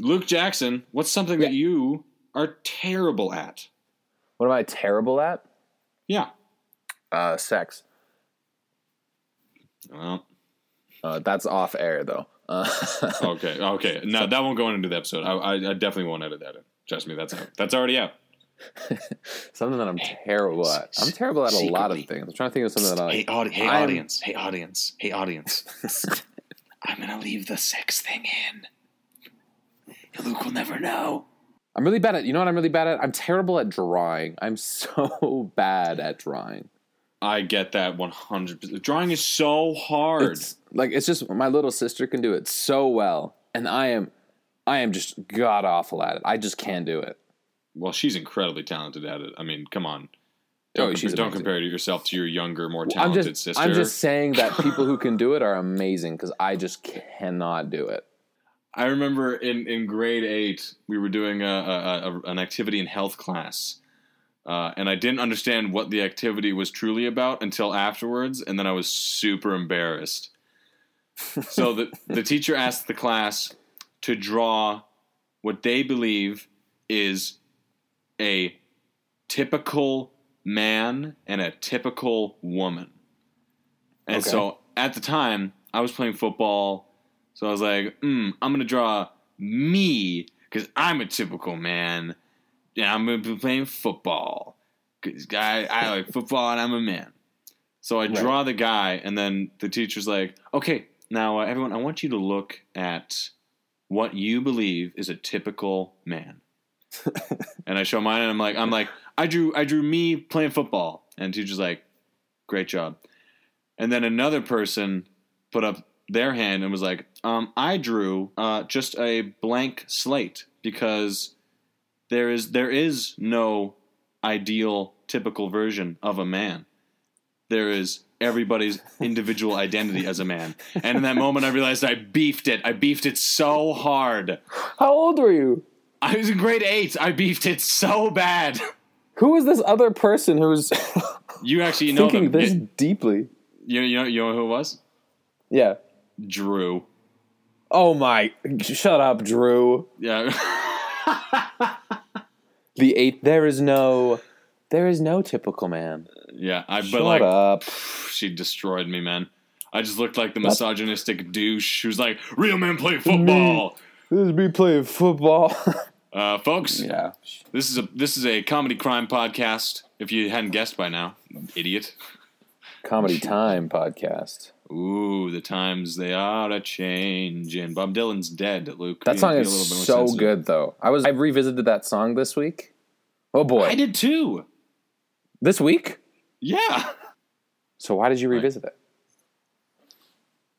Luke Jackson, what's something that you are terrible at? What am I terrible at? Yeah. Uh, sex. Well, Uh, that's off air though. Uh, okay, okay. No, that won't go into the episode. I, I, I definitely won't edit that in. Trust me, that's out. That's already out. something that I'm terrible at. I'm terrible at a lot of things. I'm trying to think of something that I Hey, audi- hey audience. Hey, audience. Hey, audience. I'm going to leave the sex thing in. Luke will never know. I'm really bad at. You know what I'm really bad at? I'm terrible at drawing. I'm so bad at drawing. I get that 100%. Drawing is so hard. It's like it's just my little sister can do it so well, and I am, I am just god awful at it. I just can't do it. well, she's incredibly talented at it. I mean, come on. Oh, Don't, she's compare, don't amazing. compare yourself to your younger, more I'm talented just, sister. I'm just saying that people who can do it are amazing because I just cannot do it. I remember in, in grade eight, we were doing a, a, a, an activity in health class. Uh, and I didn't understand what the activity was truly about until afterwards, and then I was super embarrassed. so the, the teacher asked the class to draw what they believe is a typical man and a typical woman. And Okay. so at the time, I was playing football. So I was like, mm, I'm going to draw me because I'm a typical man. And I'm going to be playing football because I, I like football and I'm a man. So I draw the guy, and then the teacher's like, okay, now uh, everyone, I want you to look at what you believe is a typical man. and I show mine, and I'm like, I'm like, I drew, I drew me playing football, and teacher's like, great job. And then another person put up their hand and was like, um, I drew uh, just a blank slate because there is there is no ideal typical version of a man. There is everybody's individual identity as a man. And in that moment I realized I beefed it. I beefed it so hard. How old were you? I was in grade eight. I beefed it so bad. Who is this other person who's You actually know thinking them. this You, deeply? you, you know you know who it was? Yeah. Drew. Oh my! Shut up, Drew. Yeah. The eight. There is no. There is no typical man. yeah. I but like up. she destroyed me, man. I just looked like the misogynistic douche who's like, real men play football. This is me playing football. Uh, folks, yeah. this is a this is a comedy crime podcast. If you hadn't guessed by now, idiot. Comedy Time podcast. Ooh, the times they are a changing. Bob Dylan's dead, Luke. That song is little bit so sensitive. good, though. I was I revisited that song this week. Oh boy, I did too. this week. Yeah, So why did you revisit it?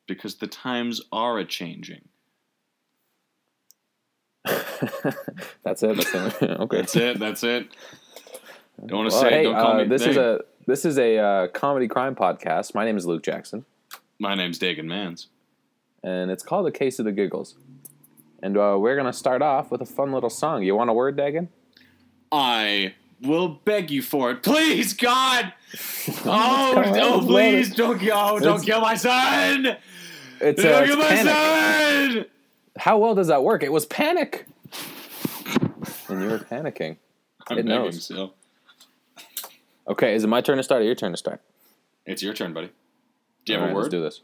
because the times are a changing. That's it. That's it. okay. That's it. That's it. Don't want to Well, say. hey, don't call uh, me. this is a this is a uh, comedy crime podcast. My name is Luke Jackson, My name's Daegan Mans. and it's called "A Case of the Giggles." And uh, we're gonna start off with a fun little song. You want a word, Daegan? I will beg you for it, please, God. Oh, oh, please, don't kill, don't It's- kill my son. It's, uh, Don't it's kill my panic. son. How well does that work? It was panic, and you were panicking. I'm It knows. so Okay, is it my turn to start or your turn to start? it's your turn, buddy. Do you have All a right, word? Let's do this.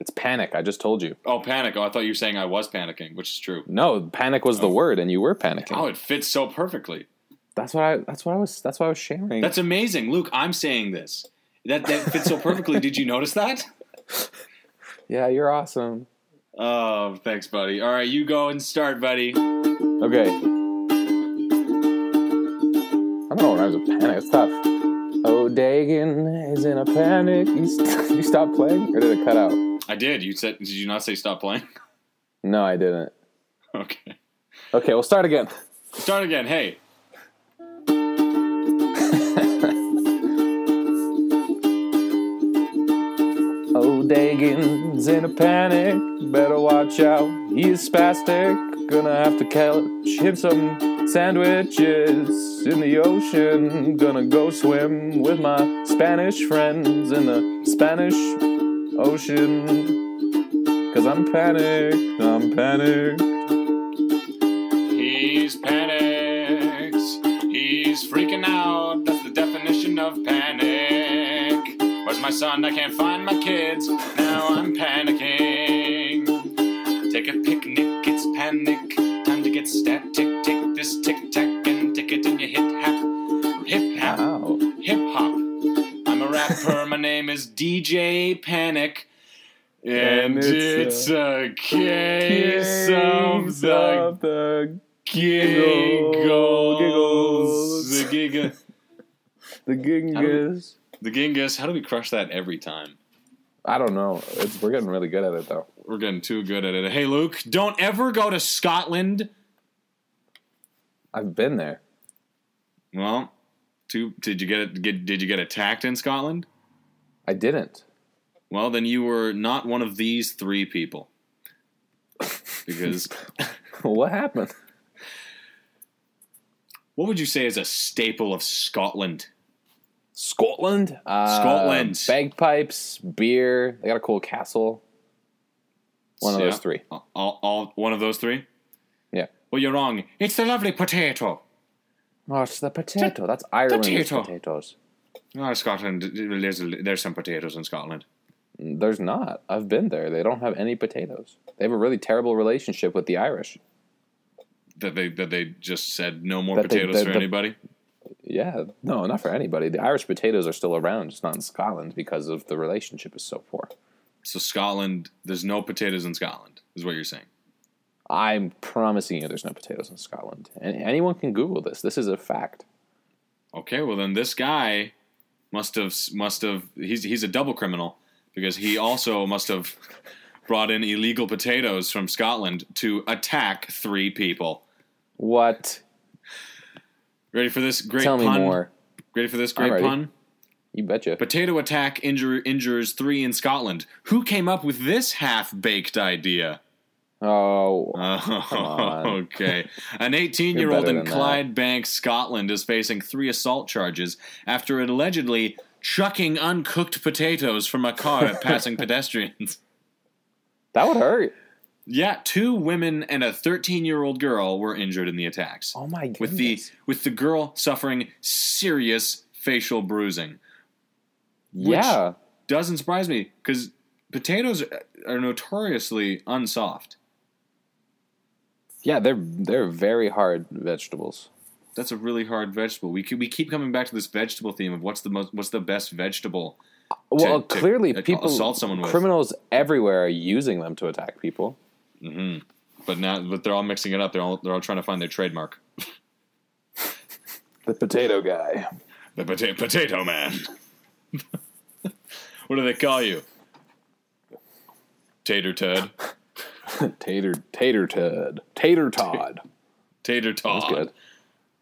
It's panic. I just told you. Oh, panic. Oh, I thought you were saying I was panicking, which is true. No, panic was the oh. word, and you were panicking. Oh, it fits so perfectly. That's what I. That's what I was. That's what I was sharing. That's amazing, Luke. I'm saying this. That that fits so perfectly. Did you notice that? yeah, you're awesome. Oh, thanks, buddy. All right, you go and start, buddy. Okay. I don't know what rhymes with panic. It's tough. Oh, Daegan is in a panic. You, st- you stopped playing, or did it cut out? I did. You said. Did you not say stop playing? No, I didn't. Okay. Okay, we'll start again. Start again. Hey. Oh, Daegan's in a panic. Better watch out. He is spastic. Gonna have to catch him some sandwiches in the ocean. Gonna go swim with my Spanish friends in the Spanish ocean. Cause I'm panicked, I'm panicked. He's panicked, he's freaking out. That's the definition of panic. Where's my son? I can't find my kids. Now I'm panicking. Take a picnic, it's panic name is DJ Panic. And, And it's, uh, it's, a case of the the giggles. Giggles. The giga. the Genghis. The Genghis. How do we crush that every time? I don't know. It's, we're getting really good at it though. We're getting too good at it. Hey, Luke, don't ever go to Scotland. I've been there. Well, too, did you get, it, get did you get attacked in Scotland? I didn't. Well, then you were not one of these three people. Because what happened? what would you say is a staple of Scotland? Scotland. Uh, Scotland. Bagpipes, beer. They got a cool castle. One of Yeah. those three. All, all, one of those three? Yeah. Well, you're wrong. It's the lovely potato. Oh, it's the potato. That's Ireland's potato. potatoes. Oh, Scotland. There's there's some potatoes in Scotland. There's not. I've been there. They don't have any potatoes. They have a really terrible relationship with the Irish. That they that they just said no more That they- potatoes that for the- anybody. Yeah, no, not for anybody. The Irish potatoes are still around, just not in Scotland because of the relationship is so poor. So Scotland, there's no potatoes in Scotland, is what you're saying. I'm promising you, there's no potatoes in Scotland. And anyone can Google this. This is a fact. Okay, well then this guy must have must have he's he's a double criminal because he also must have brought in illegal potatoes from Scotland to attack three people. What? Ready for this great Tell me more. Ready for this great pun? You betcha. Potato attack injure, injures three in Scotland. Who came up with this half baked idea? Oh, Oh, okay. An 18 year old in than that. Clydebank, Scotland is facing three assault charges after allegedly chucking uncooked potatoes from a car at passing pedestrians. that would hurt. Yeah, two women and a 13 year old girl were injured in the attacks. Oh my goodness. with the with the girl suffering serious facial bruising. yeah. Doesn't surprise me because potatoes are notoriously unsoft. Yeah, they're they're very hard vegetables. That's a really hard vegetable. We keep, we keep coming back to this vegetable theme of what's the most what's the best vegetable. Well, to clearly a- people assault someone with. criminals everywhere are using them to attack people. hmm But now, but they're all mixing it up. They're all they're all trying to find their trademark. The potato guy. The pota- potato man. what do they call you? Tater Ted. tater tater Todd. Tater Todd. Tater Todd. That's good.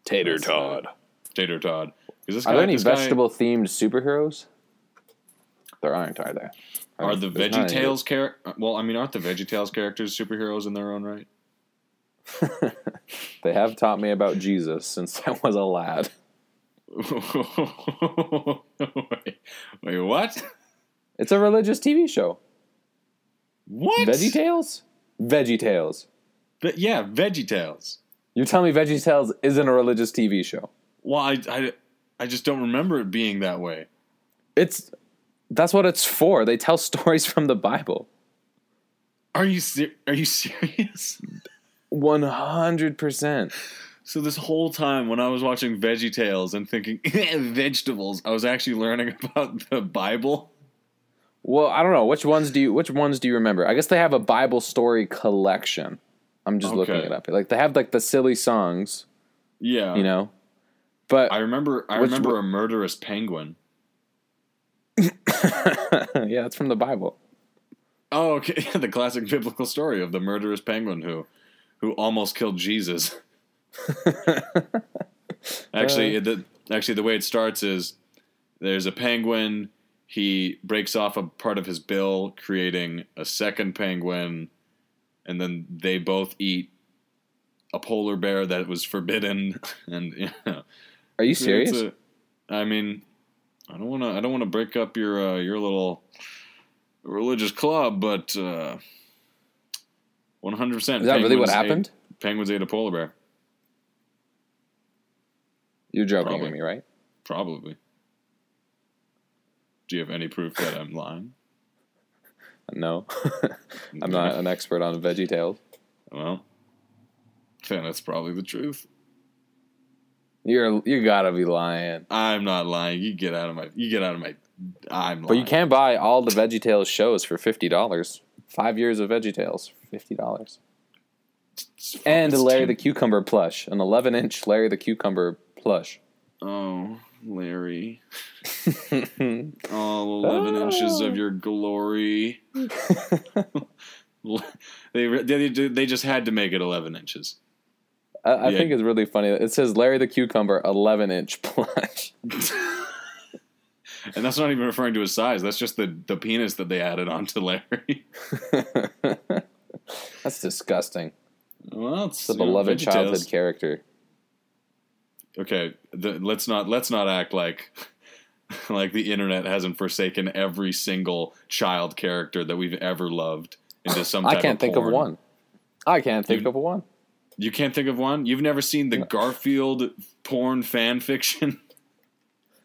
Tater That's, uh, Todd. Tater Todd. Is this Are there any guy- vegetable themed superheroes? There aren't, are there? Are the There's not any. VeggieTales characters? Well, I mean, aren't the VeggieTales characters superheroes in their own right? They have taught me about Jesus since I was a lad. wait, wait, what? It's a religious TV show. What? Veggie Tales? Veggie Tales. But yeah, VeggieTales. You tell me Veggie Tales isn't a religious TV show. Well, I, I, I just don't remember it being that way. It's that's what it's for. They tell stories from the Bible. Are you ser- Are you serious? One hundred percent. So this whole time when I was watching VeggieTales and thinking vegetables, I was actually learning about the Bible. Well, I don't know which ones do you which ones do you remember? I guess they have a Bible story collection. I'm just looking it up. Like they have like the silly songs, Yeah, you know. But I remember. I remember a murderous penguin. yeah, it's from the Bible. Oh, okay. the classic biblical story of the murderous penguin who, who almost killed Jesus. actually, uh. the actually the way it starts is there's a penguin. He breaks off a part of his bill, creating a second penguin, and then they both eat a polar bear that was forbidden. And you know, Are you serious? a- I mean, I don't want to. I don't want to break up your uh, your little religious club, but uh, one hundred percent. Is that really what happened? penguins ate a polar bear. You're joking Probably. with me, right? Probably. Do you have any proof that I'm lying? No, I'm not an expert on Veggie Tales. Well, then that's probably the truth. You're you gotta be lying. I'm not lying. You get out of my. You get out of my. I'm. But you lying. can buy all the Veggie Tales shows for fifty dollars. Five years of Veggie Tales, fifty dollars. And Larry the Cucumber plush, an eleven inch Larry the Cucumber plush. Oh, Larry. All 11 inches of your glory. they, they they just had to make it 11 inches. I, I Yeah. think it's really funny. It says Larry the Cucumber, eleven inch plush. And that's not even referring to his size. That's just the, the penis that they added onto Larry. That's disgusting. Well, it's It's a know, beloved VeggieTales. childhood character. Okay, the, let's not let's not act like like the internet hasn't forsaken every single child character that we've ever loved into some. I can't think of one. I can't think You- of one. You can't think of one. You've never seen the Garfield porn fan fiction.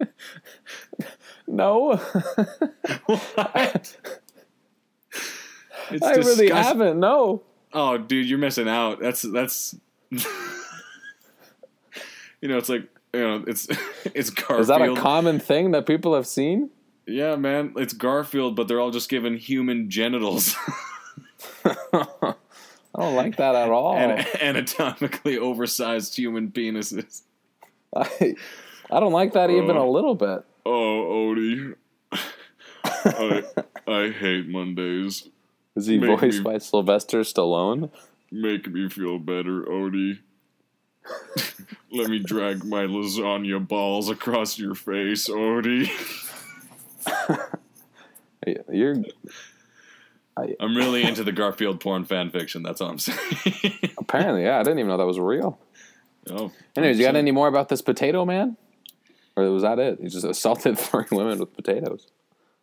No, what? It's I really haven't. No. Oh, dude, you're missing out. That's that's. You know, it's like you know, it's it's Garfield. Is that a common thing that people have seen? yeah, man, it's Garfield, but they're all just given human genitals I don't like that at all. and anatomically oversized human penises. I, I don't like that even a Oh. little bit. Oh, Odie, I I hate Mondays. Is he Make voiced me- by Sylvester Stallone? Make me feel better, Odie. Let me drag my lasagna balls across your face, Odie. You're I'm really into the Garfield porn fan fiction. That's all I'm saying. apparently, yeah. I didn't even know that was real. oh, Anyways, you got any more about this potato man? Or was that it? He just assaulted three women with potatoes.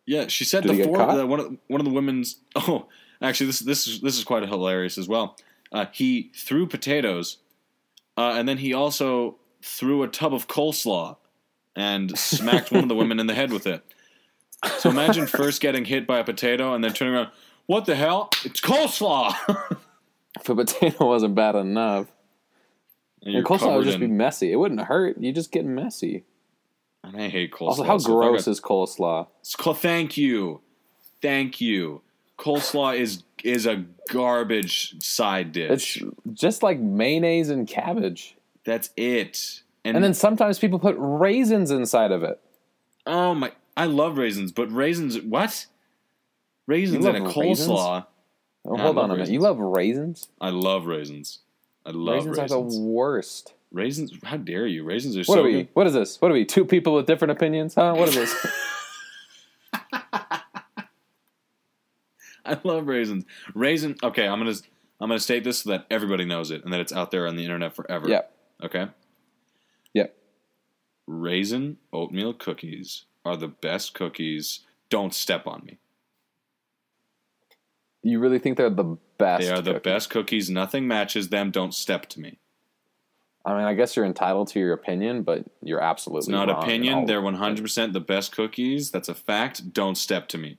Yeah, she said Did the four, the, one of one of the women's. Oh, actually, this this is this is quite hilarious as well. Uh, he threw potatoes, uh, and then he also threw a tub of coleslaw and smacked one of the women in the head with it. So imagine first getting hit by a potato and then turning around. What the hell? It's coleslaw. If a potato wasn't bad enough, and and coleslaw would just be messy. It wouldn't hurt. You just get messy. And I hate coleslaw. Also, how so gross got- is coleslaw? Cl- Thank you, thank you. Coleslaw is is a garbage side dish. It's just like mayonnaise and cabbage. That's it. And then sometimes people put raisins inside of it. oh my, I love raisins, but raisins what? Raisins in a coleslaw. Oh, hold on a minute. You love raisins? I love raisins. I love raisins, raisins. are the worst. Raisins. How dare you? Raisins are What so are we? good. What is this? What are we? Two people with different opinions? Huh? What is this? I love raisins. Raisin. Okay, I'm gonna I'm gonna state this so that everybody knows it and that it's out there on the internet forever. yep. Okay. Yep. Raisin oatmeal cookies are the best cookies. Don't step on me. You really think they're the best? They are the cookies? best cookies. Nothing matches them. Don't step to me. I mean, I guess you're entitled to your opinion, but you're absolutely It's not opinion. They're 100% the best cookies. That's a fact. Don't step to me.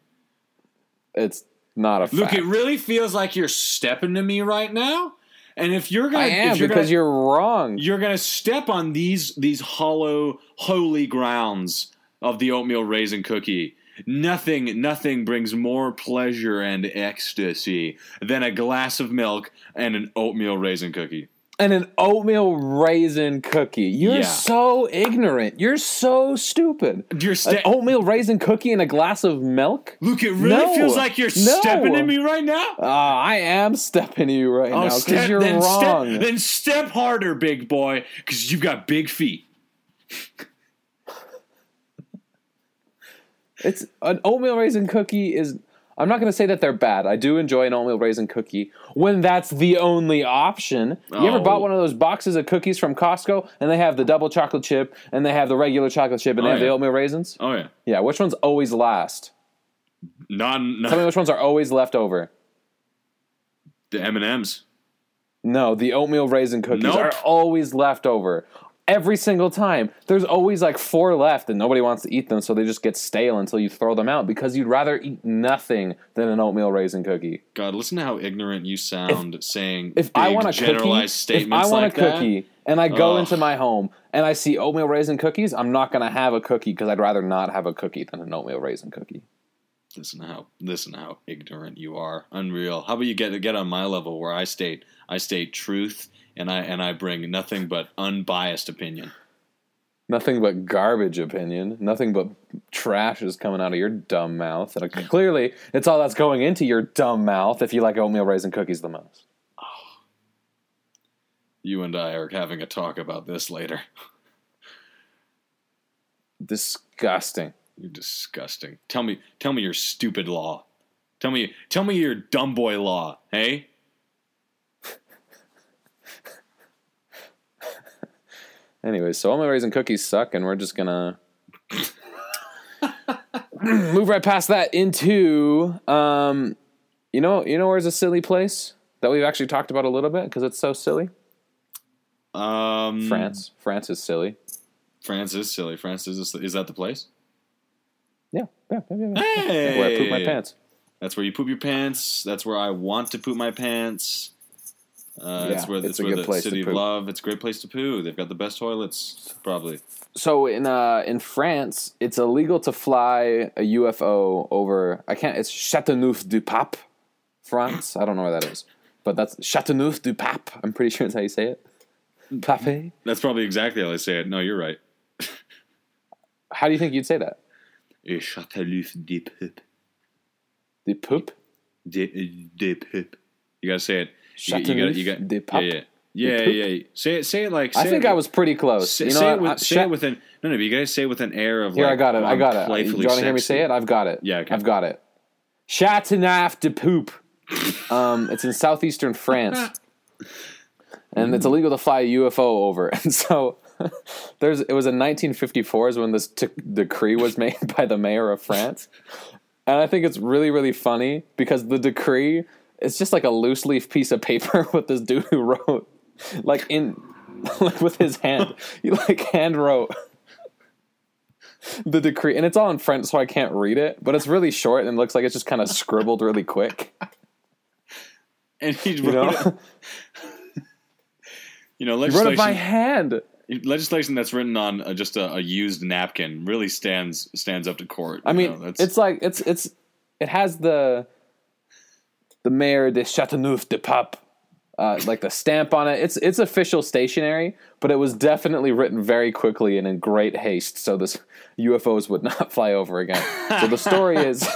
It's not a Look, fact. it really feels like you're stepping to me right now. And if you're gonna, I am you're because gonna, you're wrong. you're gonna step on these these hollow, holy grounds of the oatmeal raisin cookie. Nothing, nothing brings more pleasure and ecstasy than a glass of milk and an oatmeal raisin cookie. And an oatmeal raisin cookie. You're Yeah. so ignorant. You're so stupid. You're An oatmeal raisin cookie and a glass of milk? Look, it really No. feels like you're No. stepping in me right now. Uh, I am stepping to you right now because you're Oh, then wrong. Step, then step harder, big boy, because you've got big feet. It's an oatmeal raisin cookie is. I'm not going to say that they're bad. I do enjoy an oatmeal raisin cookie when that's the only option. You ever Oh. bought one of those boxes of cookies from Costco and they have the double chocolate chip and they have the regular chocolate chip and they Oh, have the oatmeal raisins? Oh yeah, Yeah, which ones always last? not, Tell me which ones are always left over. the M and M's. No, the oatmeal raisin cookies Nope. are always left over. Every single time. There's always like four left, and nobody wants to eat them, so they just get stale until you throw them out because you'd rather eat nothing than an oatmeal raisin cookie. God, listen to how ignorant you sound saying If I want a cookie, generalized if I want like a cookie and I go Ugh. into my home and I see oatmeal raisin cookies, I'm not gonna have a cookie because I'd rather not have a cookie than an oatmeal raisin cookie. Listen to how listen to how ignorant you are. Unreal. How about you get get on my level where I state I state truth and I and I bring nothing but unbiased opinion. Nothing but garbage opinion. Nothing but trash is coming out of your dumb mouth. And clearly, it's all that's going into your dumb mouth if you like oatmeal raisin cookies the most. Oh. You and I are having a talk about this later. Disgusting. You're disgusting. Tell me tell me your stupid law. Tell me tell me your dumb boy law, hey? Anyways, so oatmeal raisin cookies suck, and we're just gonna move right past that into, um, you know, you know, where's a silly place that we've actually talked about a little bit because it's so silly. Um France, France is silly. France is silly. France is is that the place? Yeah, yeah, yeah, yeah. yeah. Hey! Where I poop my pants. That's where you poop your pants. That's where I want to poop my pants. Uh, Yeah, it's where it's it's where the city of love. It's a great place to poo. They've got the best toilets, probably. So in uh in France, it's illegal to fly a UFO over. I can't. It's Châteauneuf du Pape, France. I don't know where that is, but that's Châteauneuf du Pape. I'm pretty sure that's how you say it. Pape. That's probably exactly how they say it. No, you're right. How do you think you'd say that? Chateauneuf du Pape. Poop. De, de Poop. You gotta say it. You, you Châteauneuf gotta, you got, de yeah, yeah, yeah, yeah, yeah. Say it. Say it like. Say I think it, I was pretty close. Say, you know say, it with, I- say Cha- it with an no, no. But you gotta say it with an air of Here, like. I got it. I got it. You want to hear me say it? I've got it. Yeah, okay. I've got it. Châteauneuf de Poop. Um, it's in southeastern France, and it's illegal to fly a UFO over. And so, there's it was in 1954 is when this t- decree was made by the mayor of France, and I think it's really really funny because the decree it's just like a loose leaf piece of paper with this dude who wrote like in like with his hand he like hand wrote the decree and it's all in french so i can't read it but it's really short and it looks like it's just kind of scribbled really quick And he you wrote know it. You know, he wrote legislation. it by hand legislation that's written on uh, just a, a used napkin really stands stands up to court. i mean know, that's, it's like it's it's it has the the mayor de chateauneuf de pape uh, like the stamp on it. It's it's official stationery but it was definitely written very quickly and in great haste so this ufos would not fly over again. So the story is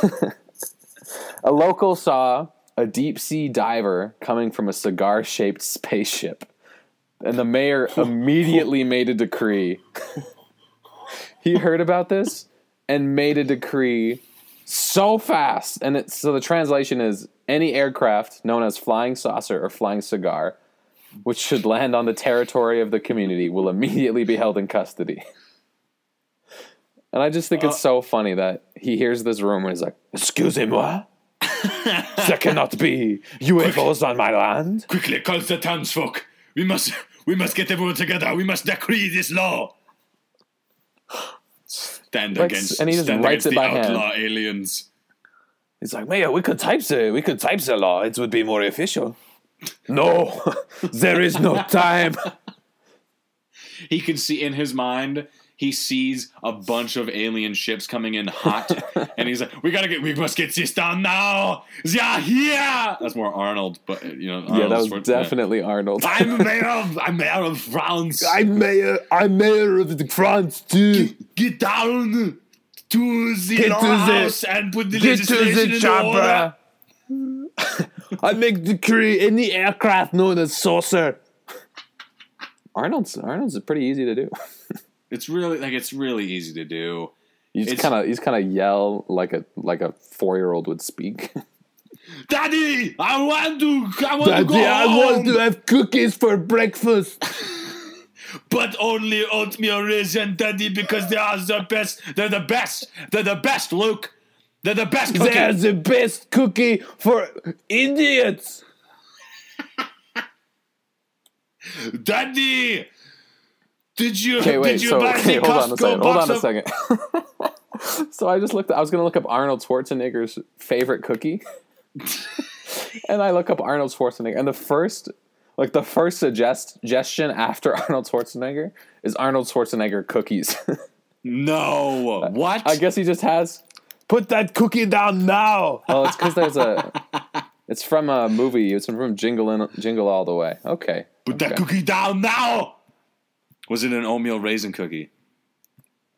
a local saw a deep sea diver coming from a cigar shaped spaceship and the mayor immediately made a decree. He heard about this and made a decree so fast and it, so the translation is any aircraft known as flying saucer or flying cigar which should land on the territory of the community will immediately be held in custody and i just think it's so funny that he hears this rumor and he's like excusez-moi there cannot be ufos on my land quickly call the townsfolk. We must we must get everyone together. We must decree this law. Stand Like, against and he just stand writes against it the by hand. aliens. He's like, Mayor, we could type the we could type the law. It would be more official. No, there is no time. He can see in his mind. He sees a bunch of alien ships coming in hot, and he's like, "We gotta get, we must get this down now. They are here." That's more Arnold, but you know, yeah, that was definitely Arnold. I'm mayor of I'm mayor of France. I'm mayor. I'm mayor of the France too. get down to the Get to the- house and put the legislation in order. I make decree any aircraft known as saucer. Arnold's Arnold's is pretty easy to do. It's really like it's really easy to do. You just kind of just kind of yell like a like a four year old would speak. Daddy, I want to, I want to go home, want to have cookies for breakfast. But only oatmeal raisin, Daddy, because they are the best. They're the best. They're the best, Luke. They're the best cookie. They're the best cookie for idiots. Daddy, Did you? Okay, wait. did you So buy okay, the hold on a Costco second. Hold on a second. so I just looked. I was going to look up Arnold Schwarzenegger's favorite cookie, and I look up Arnold Schwarzenegger, and the first, like the first suggest, suggestion after Arnold Schwarzenegger is Arnold Schwarzenegger cookies. No. What? I guess he just has. Put that cookie down now. Oh, it's because there's a. It's from a movie. It's from Jingle in, Jingle All the Way. Okay. Put that cookie down now. Was it an oatmeal raisin cookie?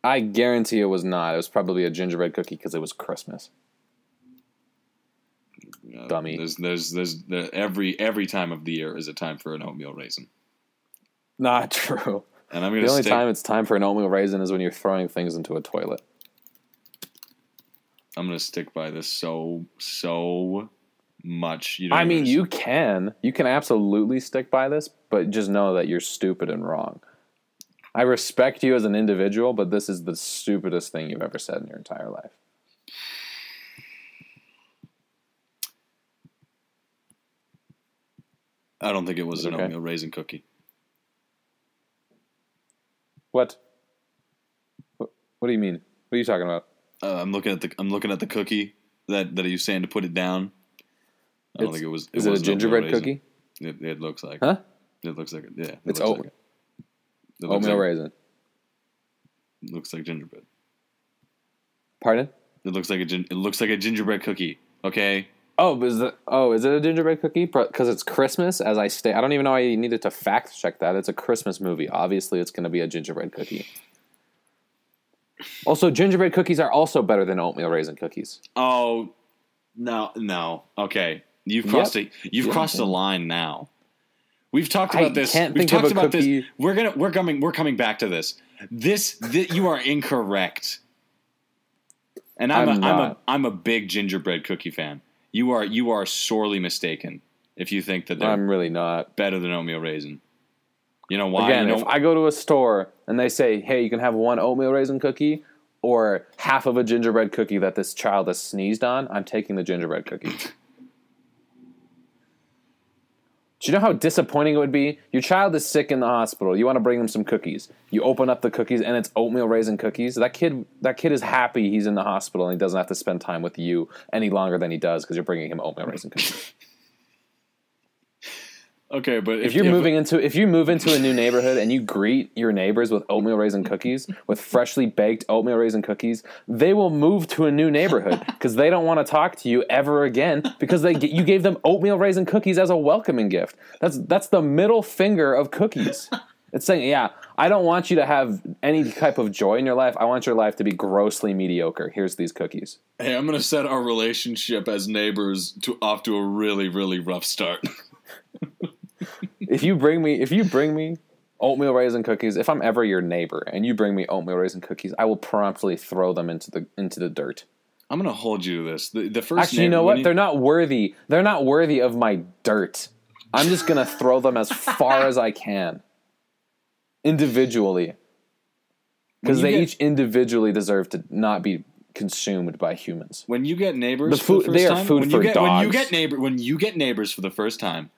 I guarantee it was not. It was probably a gingerbread cookie because it was Christmas. Uh, Dummy. There's, there's, there's, the, every, every time of the year is a time for an oatmeal raisin. Not true. And I'm The gonna only stick. time it's time for an oatmeal raisin is when you're throwing things into a toilet. I'm gonna stick by this so, so much. You I mean, you can. You can absolutely stick by this, but just know that you're stupid and wrong. I respect you as an individual, but this is the stupidest thing you've ever said in your entire life. I don't think it was an Okay. oatmeal raisin cookie. What? What, do you mean? What are you talking about? Uh, I'm looking at the, I'm looking at the cookie that, that you saying to put it down. I don't It's- think it was. Is it a gingerbread cookie? It, it looks like. Huh? It looks like it. Yeah. It It's oat- like it. It looks Oatmeal like, raisin. looks like gingerbread. Pardon? It looks like a it looks like a gingerbread cookie. Okay. Oh, is it, oh, is it a gingerbread cookie? Because it's Christmas. As I stay, I don't even know you needed to fact check that. It's a Christmas movie. Obviously, it's going to be a gingerbread cookie. Also, gingerbread cookies are also better than oatmeal raisin cookies. Oh no, no. Okay, you've crossed a you've Yep. crossed a line now. We've talked I about this. can't We've talked about cookie- this. We're gonna we're coming we're coming back to this. This, thi- you are incorrect. And I'm, I'm a, I'm a. I'm a big gingerbread cookie fan. You are you are sorely mistaken if you think that they're I'm really not. better than oatmeal raisin. You know why? Again, you know, if I go to a store and they say, "Hey, you can have one oatmeal raisin cookie or half of a gingerbread cookie that this child has sneezed on," I'm taking the gingerbread cookie. Do you know how disappointing it would be? Your child is sick in the hospital. You want to bring them some cookies. You open up the cookies and it's oatmeal raisin cookies. That kid, that kid is happy he's in the hospital and he doesn't have to spend time with you any longer than he does because you're bringing him oatmeal raisin cookies. Okay, but if you're moving into if you move into a new neighborhood and you greet your neighbors with oatmeal raisin cookies with freshly baked oatmeal raisin cookies they will move to a new neighborhood because they don't want to talk to you ever again because they you gave them oatmeal raisin cookies as a welcoming gift. That's that's the middle finger of cookies. It's saying yeah i don't want you to have any type of joy in your life. I want your life to be grossly mediocre. Here's these cookies. Hey, I'm gonna set our relationship as neighbors to off to a really, really rough start. If you bring me if you bring me oatmeal raisin cookies if i'm ever your neighbor and you bring me oatmeal raisin cookies i will promptly throw them into the into the dirt. I'm gonna hold you to this. The, the first actually you know what? they're not worthy they're not worthy of my dirt. I'm just gonna throw them as far as i can. Individually. Because they get- each individually deserve to not be consumed by humans. When you get neighbors The for food- the first they are time, food when for you get, When you get neighbor, when you get neighbors for the first time,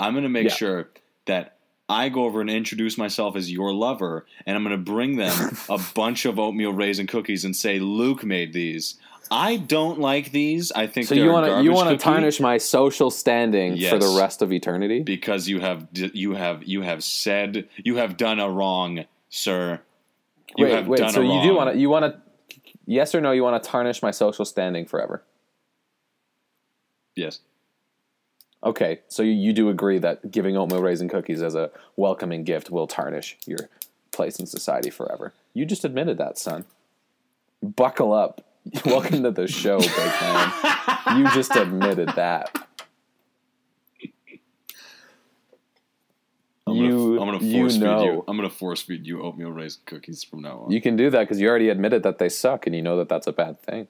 I'm gonna make Yeah. sure that I go over and introduce myself as your lover, and I'm gonna bring them a bunch of oatmeal raisin cookies and say, "Luke made these." I don't like these. I think so you want to you want to tarnish my social standing for the rest of eternity because you have you have you have said you have done a wrong, sir. You wait, have wait. done So a you do want to? You want to? Yes or no? You want to tarnish my social standing forever? Yes. Okay, so you, do agree that giving oatmeal raisin cookies as a welcoming gift will tarnish your place in society forever. You just admitted that, son. Buckle up. Welcome to the show, big man. You just admitted that. I'm gonna, You- I'm gonna you force feed you. I'm gonna force feed you oatmeal raisin cookies from now on. You can do that because you already admitted that they suck, and you know that that's a bad thing.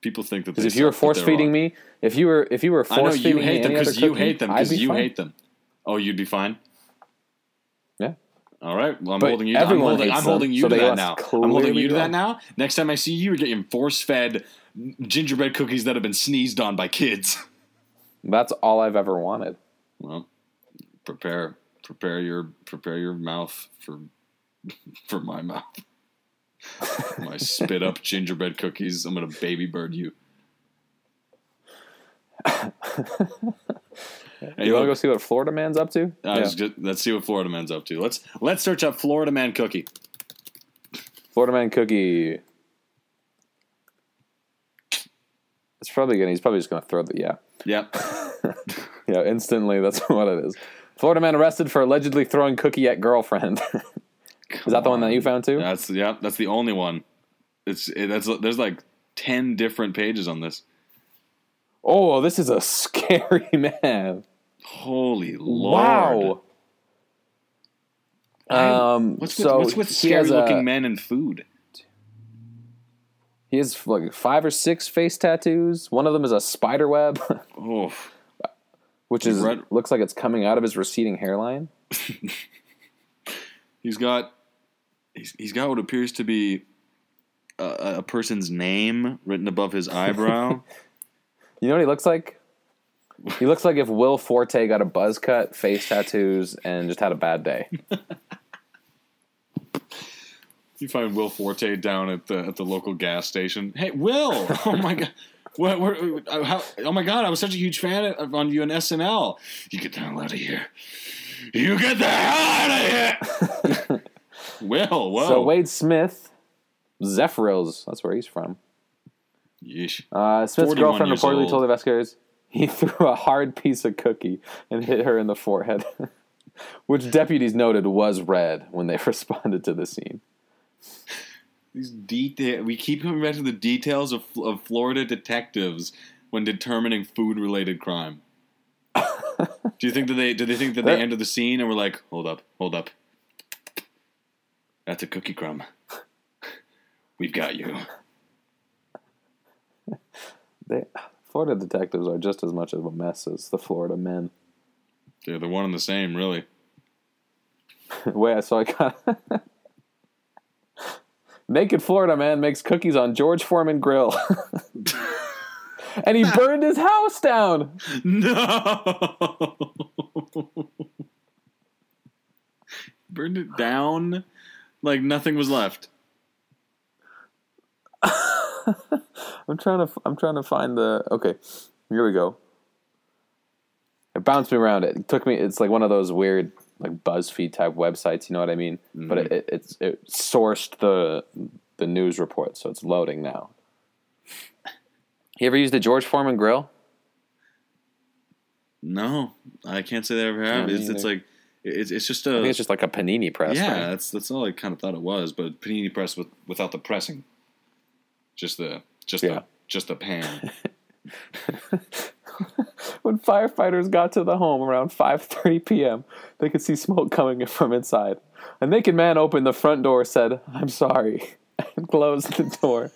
People think that Because if you were force feeding wrong. me, if you were if you were force you feeding me hate them because you hate them because be you fine. hate them. Oh, you'd be fine. Yeah. All right. Well, I'm But holding you. I'm holding, I'm holding you so to that now. I'm holding you to that now. Next time I see you, you're getting force fed gingerbread cookies that have been sneezed on by kids. That's all I've ever wanted. Well, prepare prepare your prepare your mouth for for my mouth. My spit up gingerbread cookies. I'm gonna baby bird you. Hey, You want to go see what Florida man's up to? I was just- let's see what Florida man's up to. Let's let's search up Florida man cookie. Florida man cookie. It's probably gonna. He's probably just gonna throw the yeah. Yep. Yeah, instantly. That's what it is. Florida man arrested for allegedly throwing cookie at girlfriend. Is that the one that you found too? That's yeah. That's the only one. It's it, that's there's like ten different pages on this. Oh, this is a scary man. Holy lord! Wow. Um, What's with, so what's with scary has a- looking men and food? He has like five or six face tattoos. One of them is a spider web, Oh, which is Red- looks like it's coming out of his receding hairline. he's got he's, he's got what appears to be a, a person's name written above his eyebrow. You know what he looks like? He looks like if Will Forte got a buzz cut, face tattoos, and just had a bad day. you find Will Forte down at the at the local gas station. Hey, Will! Oh my god. What, what, uh, how, oh my god! I was such a huge fan of, on you in SNL. You get the hell out of here! You get the hell out of here! Will, whoa! So Wade Smith, Zephyrhills, that's where he's from. Yeesh. Uh, Smith's girlfriend reportedly old. told investigators he threw a hard piece of cookie and hit her in the forehead, which deputies noted was red when they responded to the scene. These detail. We keep coming back to the details of, of Florida detectives when determining food-related crime. Do you think that they? Do they think that they That- entered the scene and were like, "Hold up, hold up, that's a cookie crumb. We've got you." They, Florida detectives are just as much of a mess as the Florida men. They're the one and the same, really. Wait, so I got naked Florida man makes cookies on George Foreman grill, and he burned his house down. No. Burned it down like nothing was left. I'm trying to I'm trying to find the okay. Here we go. It bounced me around. It took me. It's like one of those weird like BuzzFeed type websites. You know what I mean? But it, it it's it sourced the the news report, so it's loading now. You ever used a George Foreman grill? No, I can't say that I ever have. it's, it's like it's it's just I a think it's just like a panini press. yeah. right? That's that's all I kind of thought it was, but panini press with without the pressing, just the just Yeah. the just a pan. When firefighters got to the home around 5:30 p.m., they could see smoke coming from inside. A naked man opened the front door, said, "I'm sorry," and closed the door.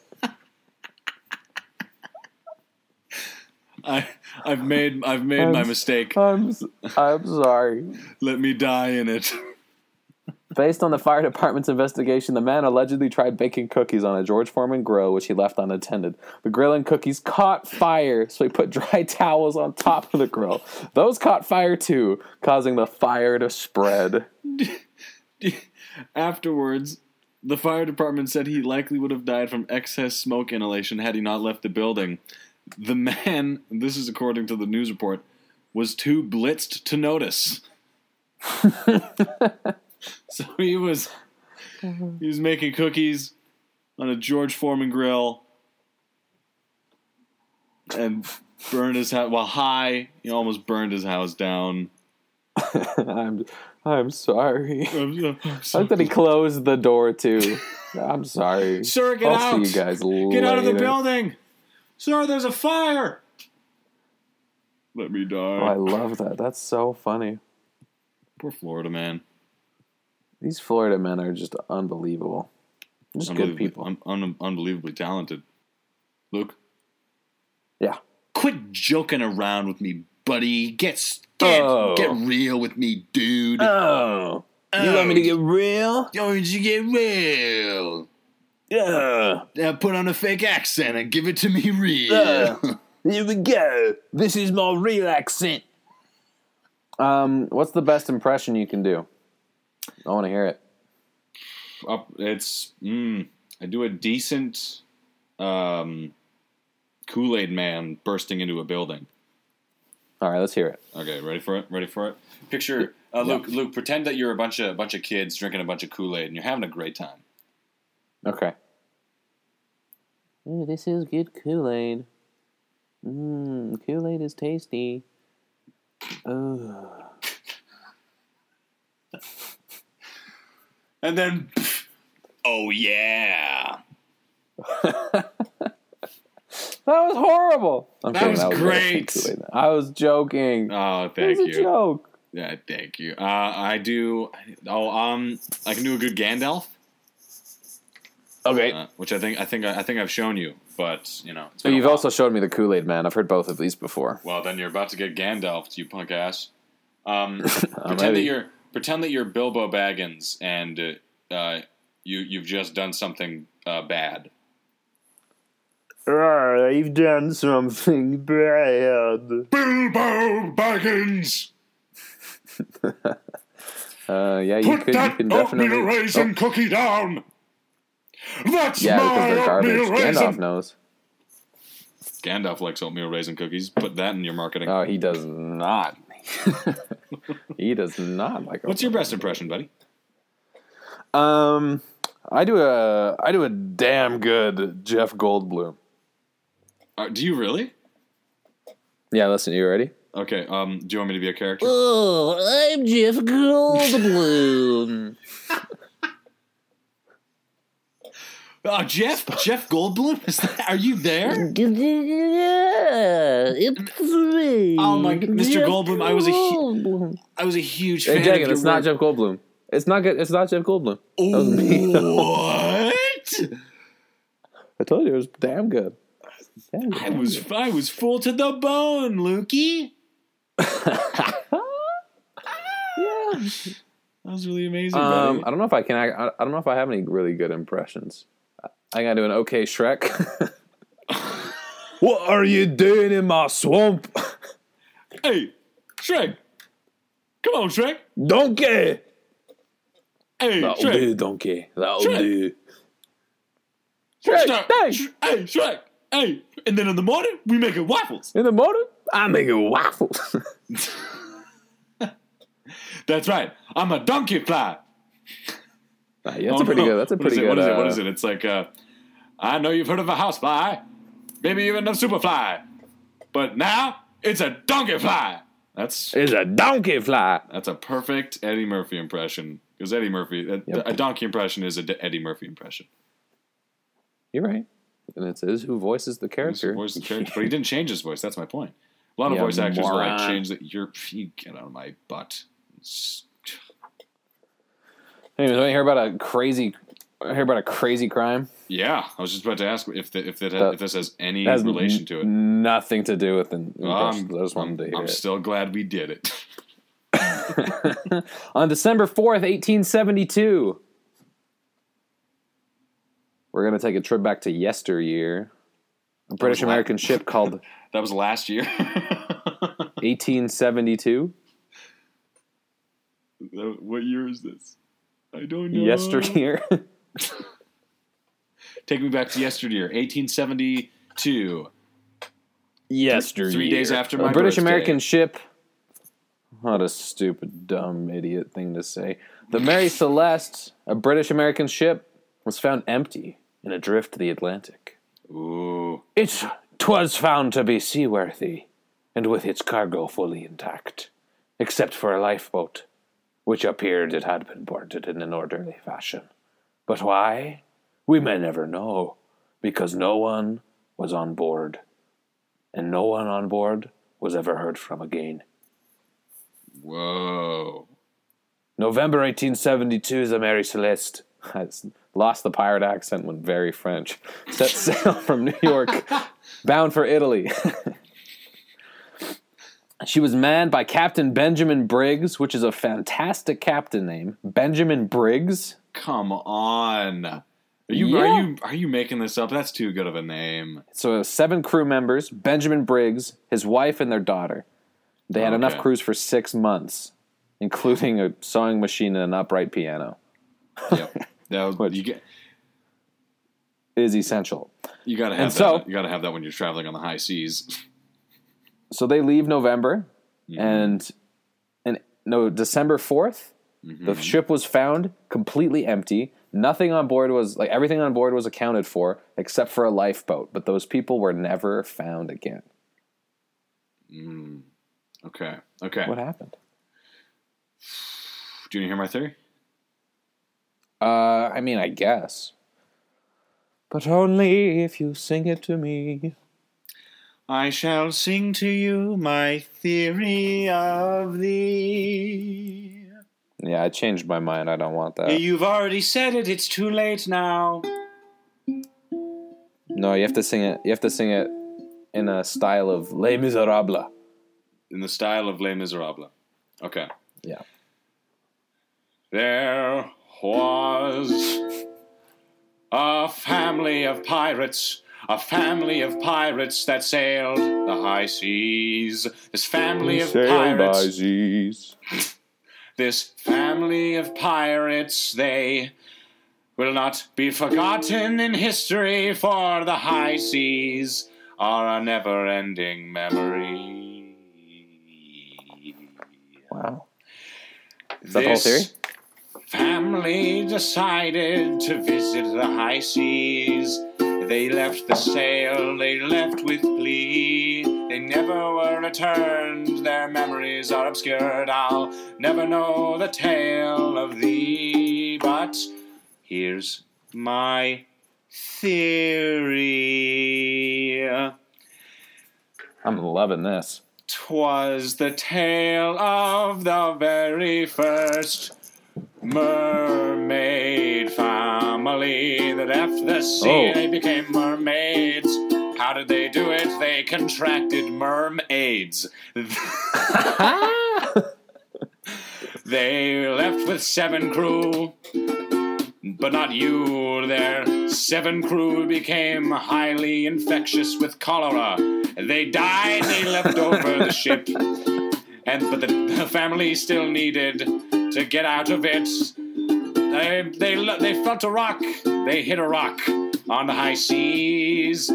I I've made I've made my I'm- mistake. I'm I'm sorry. Let me die in it. Based on the fire department's investigation, the man allegedly tried baking cookies on a George Foreman grill, which he left unattended. The grill and cookies caught fire, so he put dry towels on top of the grill. Those caught fire too, causing the fire to spread. Afterwards, the fire department said he likely would have died from excess smoke inhalation had he not left the building. The man, this is according to the news report, was too blitzed to notice. so he was he was making cookies on a George Foreman grill and burned his house while high. He almost burned his house down. I'm I'm sorry. I'm- I'm I so that he closed the door too. I'm sorry. Sir, get I'll out! see you guys Get out of the building! Sir, there's a fire! Let me die. Oh, I love that. That's so funny. Poor Florida man. These Florida men are just unbelievable. Just good people. un- un- unbelievably talented. Luke, Yeah. quit joking around with me, buddy. Get get, Oh. get real with me, dude. Oh. You want me to oh. get real? Yo, did you get real? Yeah. Now put on a fake accent and give it to me real. Uh. Here we go. This is my real accent. Um, what's the best impression you can do? I want to hear it. up, it's mm, I do a decent um, Kool Aid Man bursting into a building. All right, let's hear it. Okay, ready for it? Ready for it? Picture uh, Luke. Luke, pretend that you're a bunch of a bunch of kids drinking a bunch of Kool Aid and you're having a great time. Okay. Ooh, this is good Kool Aid. Mmm, Kool Aid is tasty. Oh. And then, oh yeah, That was horrible. I'm That kidding, was great. I was joking. oh it thank was a you. joke. Yeah, thank you. Uh, I do. Oh, um, I can do a good Gandalf, Okay. uh, which I think I think I think I've shown you, but you know. It's So you've also showed me the Kool Aid Man. I've heard both of these before. Well, then you're about to get Gandalf, you punk ass. Um, pretend that you're pretend that you're Bilbo Baggins, and uh, uh, you you've just done something uh, bad. I've done something bad. Bilbo Baggins, Uh, yeah, you could, you can definitely. Oh, cookie down. That's yeah, because they're garbage. Gandalf knows. Gandalf likes oatmeal raisin cookies. Put that in your marketing. Oh, he does not. he does not like. What's your best impression, buddy? Um, I do a I do a damn good Jeff Goldblum. Uh, do you really? Yeah, listen, you ready? Okay. Um, do you want me to be a character? Oh, I'm Jeff Goldblum. Oh, Jeff, Jeff Goldblum, is that, are you there? yeah, it's me. Oh my g- Mr. Jeff Goldblum, I was a hu- Goldblum. I was a huge Hey, fan Daegan, of it's your not Jeff Goldblum. It's not good. It's not Jeff Goldblum. work. was me. What? I told you it was damn good. Damn good. I was I was full to the bone, Lukey. yeah. That was really amazing. Um, buddy. I don't know if I can. I, I don't know if I have any really good impressions. I gotta do an okay Shrek. what are you doing in my swamp, hey, Shrek, come on, Shrek. donkey? Hey, That'll Shrek. do, donkey. That'll Shrek. do. Shrek, Shrek, thanks. Sh- hey, Shrek. Hey, and then in the morning we make it waffles. In the morning, I make it waffles. That's right. I'm a donkey fly. Ah, yeah, that's Oh, a pretty no. good. That's a What is pretty it? good. What is it? What uh, is it? It's like uh, I know you've heard of a housefly, maybe even a superfly, but now it's a donkey fly. That's It's a donkey fly. that's a perfect Eddie Murphy impression because Eddie Murphy a, Yep. a donkey impression is a D- Eddie Murphy impression. You're right. And it says who voices the character. voiced the character, but he didn't change his voice. That's my point. A lot of Yeah, voice actors are like moron. change that. You're you get out of my butt. It's- Anyways, want to hear about a crazy? Hear about a crazy crime? Yeah, I was just about to ask if the, if that That- if this has any has relation to it. Nothing to do with the Well, I'm, just wanted to hear I'm it. still glad we did it. On December 4th, 1872, we're going to take a trip back to yesteryear. A British American ship called That was last year. 1872. what year is this? I don't know. Yesteryear. Take me back to yesteryear, 1872. yesteryear. Three days after my a British birthday. American ship. What a stupid, dumb, idiot thing to say. The Mary Celeste, a British American ship, was found empty and adrift to the Atlantic. Ooh. It twas found to be seaworthy, and with its cargo fully intact, except for a lifeboat, which appeared it had been boarded in an orderly fashion. But why? We may never know, because no one was on board, and no one on board was ever heard from again. Whoa. November 1872, the Mary Celeste I lost the pirate accent when very French. Set sail from New York, bound for Italy. she was manned by Captain Benjamin Briggs, which is a fantastic captain name. Benjamin Briggs. Come on. Are you Yeah. are you are you making this up? That's too good of a name. So uh, seven crew members: Benjamin Briggs, his wife, and their daughter. They had enough crews for six months, including a sewing machine and an upright piano. Yep. That Which- you get. is essential. You gotta have And that. so- you gotta have that when you're traveling on the high seas. So they leave November, Mm-hmm. and and no December 4th Mm-hmm. the ship was found completely empty. Nothing on board was like everything on board was accounted for except for a lifeboat, but those people were never found again. Okay. Okay. What happened? Do you hear my theory? Uh, I mean, I guess. But only if you sing it to me. I shall sing to you my theory of thee. Yeah, I changed my mind. I don't want that. You've already said it. It's too late now. No, you have to sing it. You have to sing it in a style of Les Miserables. In the style of Les Miserables. Okay. Yeah. There was a family of pirates, a family of pirates that sailed the high seas. This family of pirates, this family of pirates, they will not be forgotten in history, for the high seas are a never ending memory. Wow. Is that the whole This theory? Family decided to visit the high seas. They left the sail, they left with glee. They never were returned, their memories are obscured. I'll never know the tale of thee. But here's my theory. I'm loving this. Twas the tale of the very first mermaid family that left the sea. Oh. They became mermaids. How did they do it? They contracted mermaids. they left with seven crew, but not you. Their seven crew became highly infectious with cholera. They died. They left over the ship, and but the, the family still needed to get out of it. They they they felt a rock. They hit a rock on the high seas.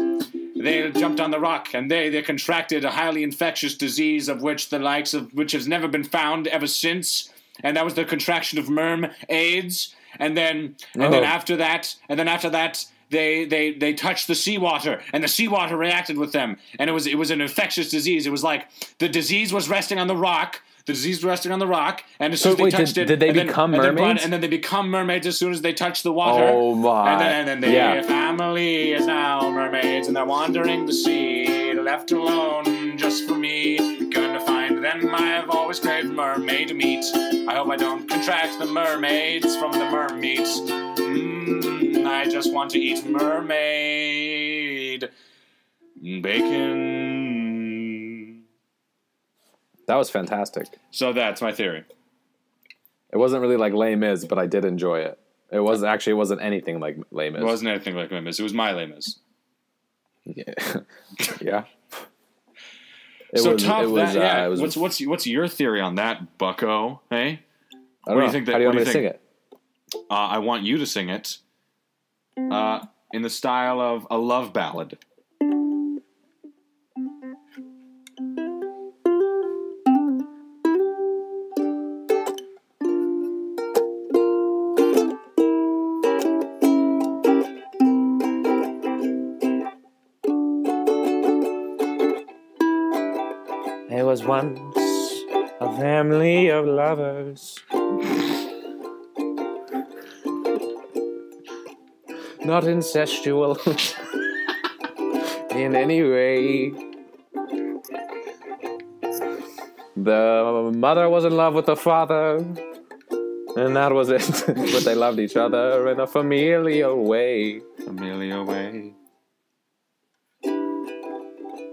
They jumped on the rock and they, they contracted a highly infectious disease of which the likes of which has never been found ever since. And that was the contraction of merm AIDS. And then and then Oh. after that and then after that they, they they touched the seawater and the seawater reacted with them and it was it was an infectious disease. It was like the disease was resting on the rock. The disease was resting on the rock, and as soon So as they wait, did- touched it, did they and then- become and then mermaids? and then they become mermaids as soon as they touch the water. Oh my. And then, and then the Yeah. family is now mermaids, and they're wandering the sea, left alone just for me. Gonna find them. I've always craved mermaid meat. I hope I don't contract the mermaids from the mermeat. I just want to eat mermaid bacon. That was fantastic. So that's my theory. It wasn't really like Les Mis, but I did enjoy it. It was actually it wasn't anything like Les Mis. It wasn't anything like Les Mis. It was my Les Mis. Yeah. yeah. It so was, top it was, that. Yeah. uh, it was, what's what's what's your theory on that, Bucko? Hey, what do you think that- How do you want do me you to sing it? uh, I want you to sing it uh, in the style of a love ballad. There was once a family of lovers. Not incestual in any way. The mother was in love with the father, and that was it. but they loved each other in a familial way. Amelia Way.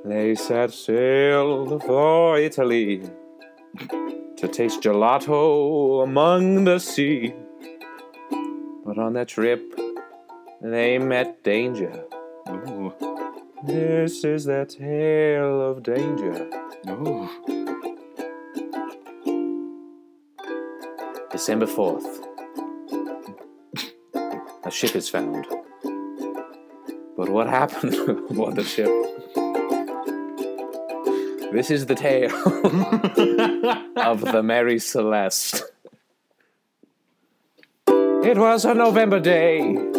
They set sail for Italy to taste gelato among the sea. But on that trip, they met danger. Ooh. This is their tale of danger. Ooh. December 4th. a ship is found. But what happened aboard the ship? This is the tale of the Mary Celeste. It was a November day.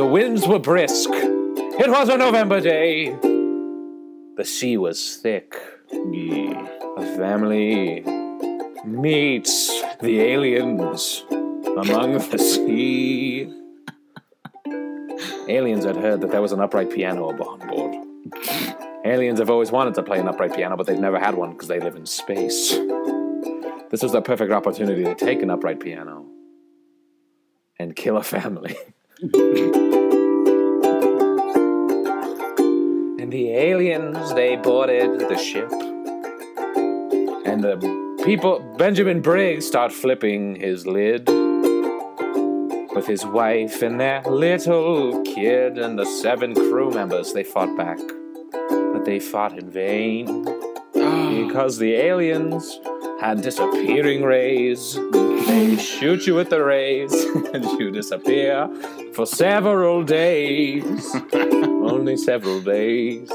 The winds were brisk. It was a November day. The sea was thick. A family meets the aliens among the sea. Aliens had heard that there was an upright piano on board. Aliens have always wanted to play an upright piano, but they've never had one because they live in space. This was the perfect opportunity to take an upright piano and kill a family. and the aliens, they boarded the ship. And the people, Benjamin Briggs, start flipping his lid with his wife and their little kid and the seven crew members. They fought back, but they fought in vain because the aliens had disappearing rays. They shoot you with the rays and you disappear for several days. Only several days.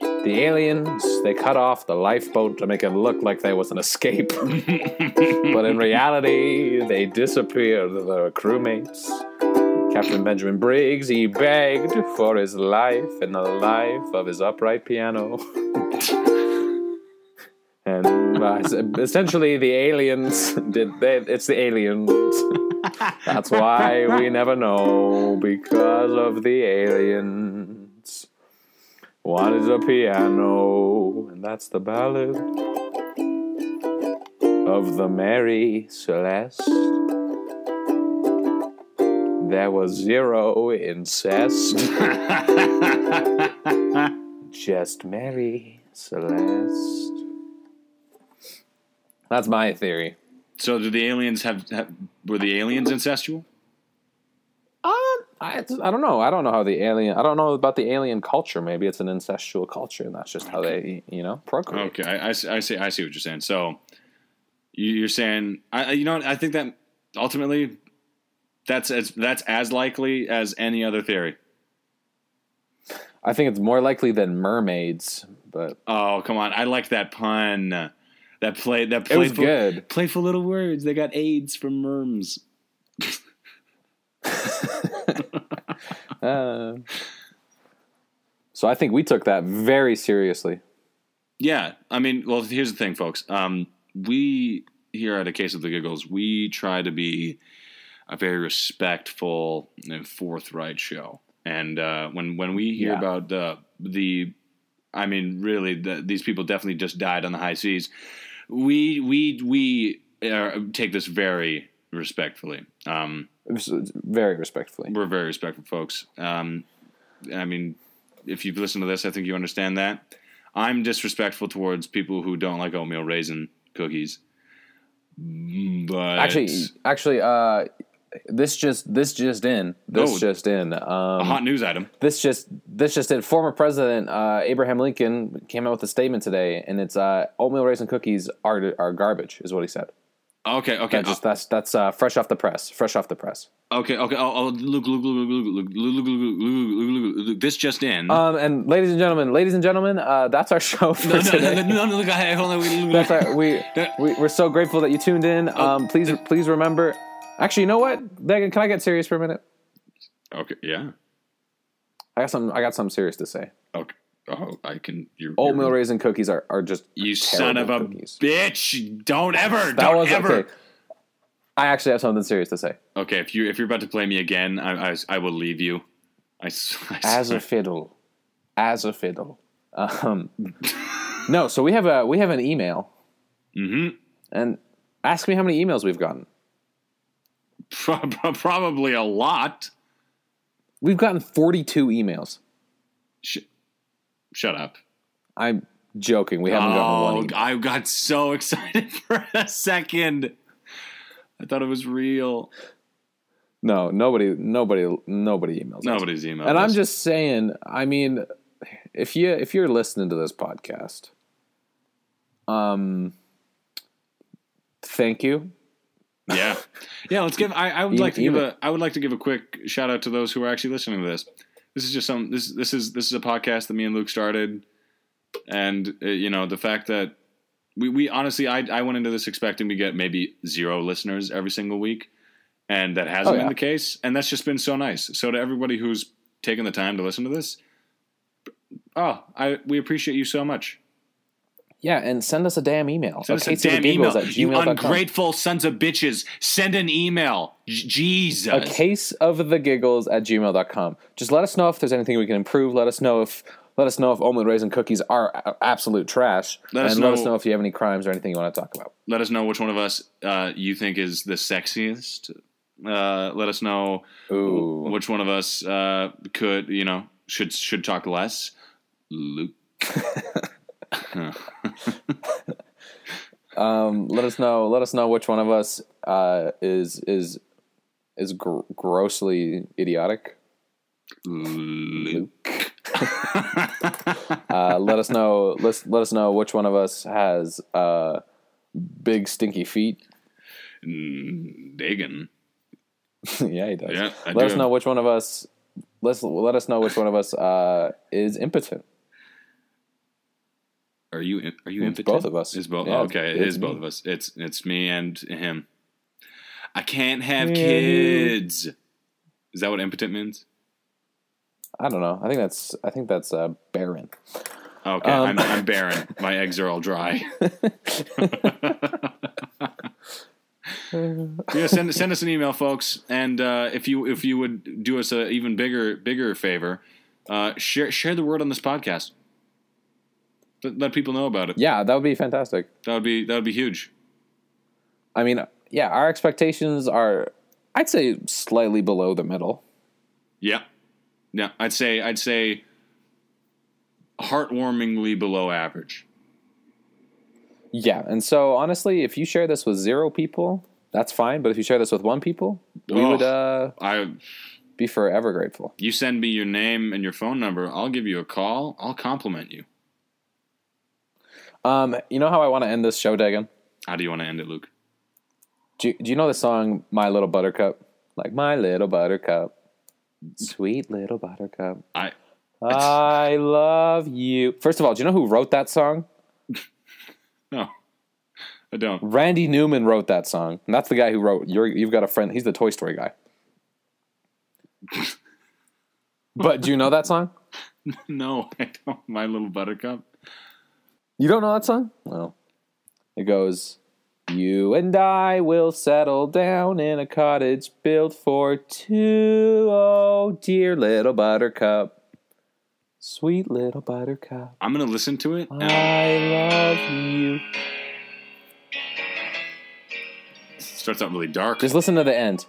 The aliens, they cut off the lifeboat to make it look like there was an escape. but in reality, they disappeared, the crewmates. Captain Benjamin Briggs, he begged for his life and the life of his upright piano. And essentially, the aliens did. They, it's the aliens. That's why we never know because of the aliens. One is a piano, and that's the ballad of the Mary Celeste. There was zero incest, just Mary Celeste. That's my theory. So, do the aliens have, have were the aliens incestual? Um, I, I don't know. I don't know how the alien. I don't know about the alien culture. Maybe it's an incestual culture, and that's just how they, you know, procreate. Okay, I, I, see- I see. I see what you're saying. So, you, you're saying, I, I- you know, what, I think that ultimately, that's as that's as likely as any other theory. I think it's more likely than mermaids, but Oh, come on! I like that pun. That play. That it was playful, good. playful little words. They got AIDS from merms. Uh, so I think we took that very seriously. Yeah, I mean, well, here's the thing, folks. Um, we here at a case of the giggles, we try to be a very respectful and forthright show. And uh, when when we hear Yeah. about the the, I mean, really, the, these people definitely just died on the high seas. We we we uh, take this very respectfully. Um, very respectfully. we're very respectful folks. Um, I mean, if you've listened to this, I think you understand that. I'm disrespectful towards people who don't like oatmeal raisin cookies. But Actually, actually, uh, this just this just in. This Oh. just in. a Um, hot news item. this just this just in. Former President uh, Abraham Lincoln came out with a statement today, and it's uh, oatmeal raisin cookies are are garbage, is what he said. Okay, okay, That just that's that's uh, fresh off the press. Fresh off the press. okay, okay. Oh, oh look, look, look, look, look, look, look, look, look, look. This just in. Um, and ladies and gentlemen, ladies and gentlemen, uh, that's our show for no, no, today. no, no, no, look, hey, hold on. wait, That's right. We, we we're so grateful that you tuned in. Um, please please remember. Actually, you know what? Can I get serious for a minute? Okay, yeah. I got some. I got something serious to say. Okay. Oh, I can. You're, Oatmeal you're, raisin cookies are, are just You son of a cookies. bitch! Don't ever. that don't was ever. okay. I actually have something serious to say. Okay, if you if you're about to play me again, I I, I will leave you. I, I As a fiddle, as a fiddle. Um, no, so we have a we have an email, Mm-hmm. and ask me how many emails we've gotten. Pro- pro- probably a lot. We've gotten forty two emails. Sh- shut up. I'm joking. We haven't gotten one. Oh, Email. I got so excited for a second. I thought it was real. No, nobody, nobody, nobody emails. Nobody's email. And I'm just saying, I mean, if you if you're listening to this podcast, um, thank you. Yeah, yeah. Let's give. I, I would Even- like to give a. I would like to give a quick shout out to those who are actually listening to this. This is just some. This this is this is a podcast that me and Luke started, and uh, you know the fact that we we honestly I I went into this expecting to get maybe zero listeners every single week, and that hasn't Oh, been the case, and that's just been so nice. So to everybody who's taken the time to listen to this, oh, I we appreciate you so much. Yeah, and send us a damn email. Send us a case of the damn email. at You ungrateful sons of bitches. Send an email. Jesus. A case of the giggles at gmail.com. Just let us know if there's anything we can improve. Let us know if let us know if omelet raisin cookies are absolute trash. Let us and let know- us know if you have any crimes or anything you want to talk about. Let us know which one of us uh, you think is the sexiest. Uh, let us know Ooh. which one of us uh, could, you know, should should talk less. Luke. Um, let us know. Let us know which one of us uh, is is is gr- grossly idiotic. Luke. Uh, let us know. Let let us know which one of us has uh, big stinky feet. Daegan. yeah, he does. Yeah, I let us know which one of us. Let's let us know which one of us uh, is impotent. Are you are you It's impotent? both of us. It's both. Yeah, okay, it it's is both of us. It's it's me and him. I can't have Yeah. kids. Is that what impotent means? I don't know. I think that's I think that's uh, barren. Okay, Um, I'm, I'm barren. My eggs are all dry. yeah, send send us an email, folks, and uh, if you if you would do us a even bigger bigger favor, uh, share share the word on this podcast. Let, let people know about it. Yeah, that would be fantastic. That would be that would be huge. I mean, yeah, our expectations are, I'd say, slightly below the middle. Yeah, yeah. I'd say I'd say heartwarmingly below average. Yeah, and so honestly, if you share this with zero people, that's fine. But if you share this with one people, we Oh. would uh, I be forever grateful. you send me your name and your phone number, I'll give you a call. I'll compliment you. Um, you know how I want to end this show, Daegan? How do you want to end it, Luke? Do you, do you know the song "My Little Buttercup"? Like my little buttercup, sweet little buttercup. I I love you. First of all, do you know who wrote that song? no, I don't. Randy Newman wrote that song. And that's the guy who wrote You're, You've Got a Friend. He's the Toy Story guy. but do you know that song? No, I don't. My little buttercup. You don't know that song? Well, it goes You and I will settle down in a cottage built for two. Oh, dear little buttercup. Sweet little buttercup. I'm gonna listen to it. and I love you. it starts out really dark. Just listen to the end.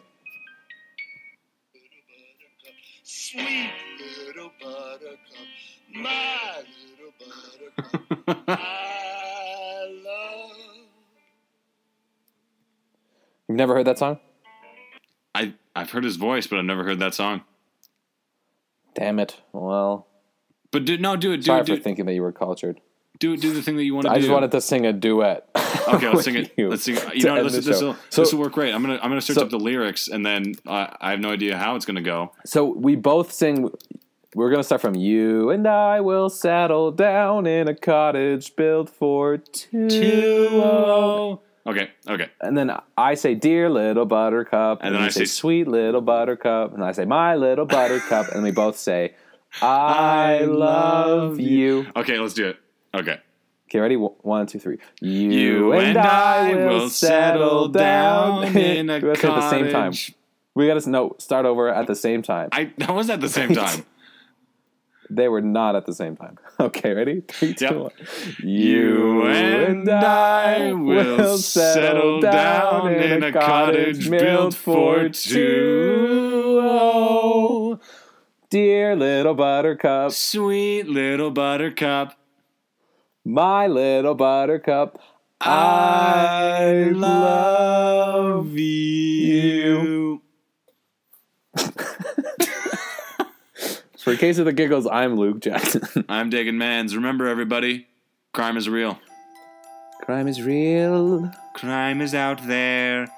You've never heard that song? I I've heard his voice, but I've never heard that song. Damn it. Well, But do no, do it, do sorry it, do for it, thinking that you were cultured. do it, do the thing that you want to I do. just wanted to sing a duet. Okay, let's sing it. Let's sing. You know, this this will So- this will work great. I'm gonna I'm gonna search so- up the lyrics, and then uh, I have no idea how it's gonna go. So we both sing. We're gonna start from you and I will settle down in a cottage built for two. Okay, okay. And then I say, "Dear little buttercup," and, then you I say, "Sweet little buttercup," and I say, "My little buttercup," and we both say, "I, I love love you." Okay, let's do it. Okay. Okay, ready? One, two, three. You, You and I will settle down in a gotta at the same time. We got to no start over at the same time. I that was at the same time. They were not at the same time. Okay, ready? Three, two, Yep. one. You and I will settle down in a cottage built for two. Oh, dear little buttercup, Sweet little buttercup, my little buttercup, I love you. For Case of the Giggles, I'm Luke Jackson. I'm Daegan Mans. Remember, everybody, crime is real. Crime is real. Crime is out there.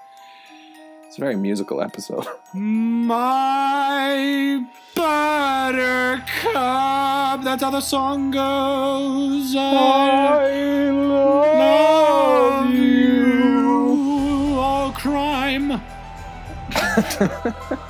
It's a very musical episode. My buttercup. That's how the song goes. I love, love you. you. Oh, crime.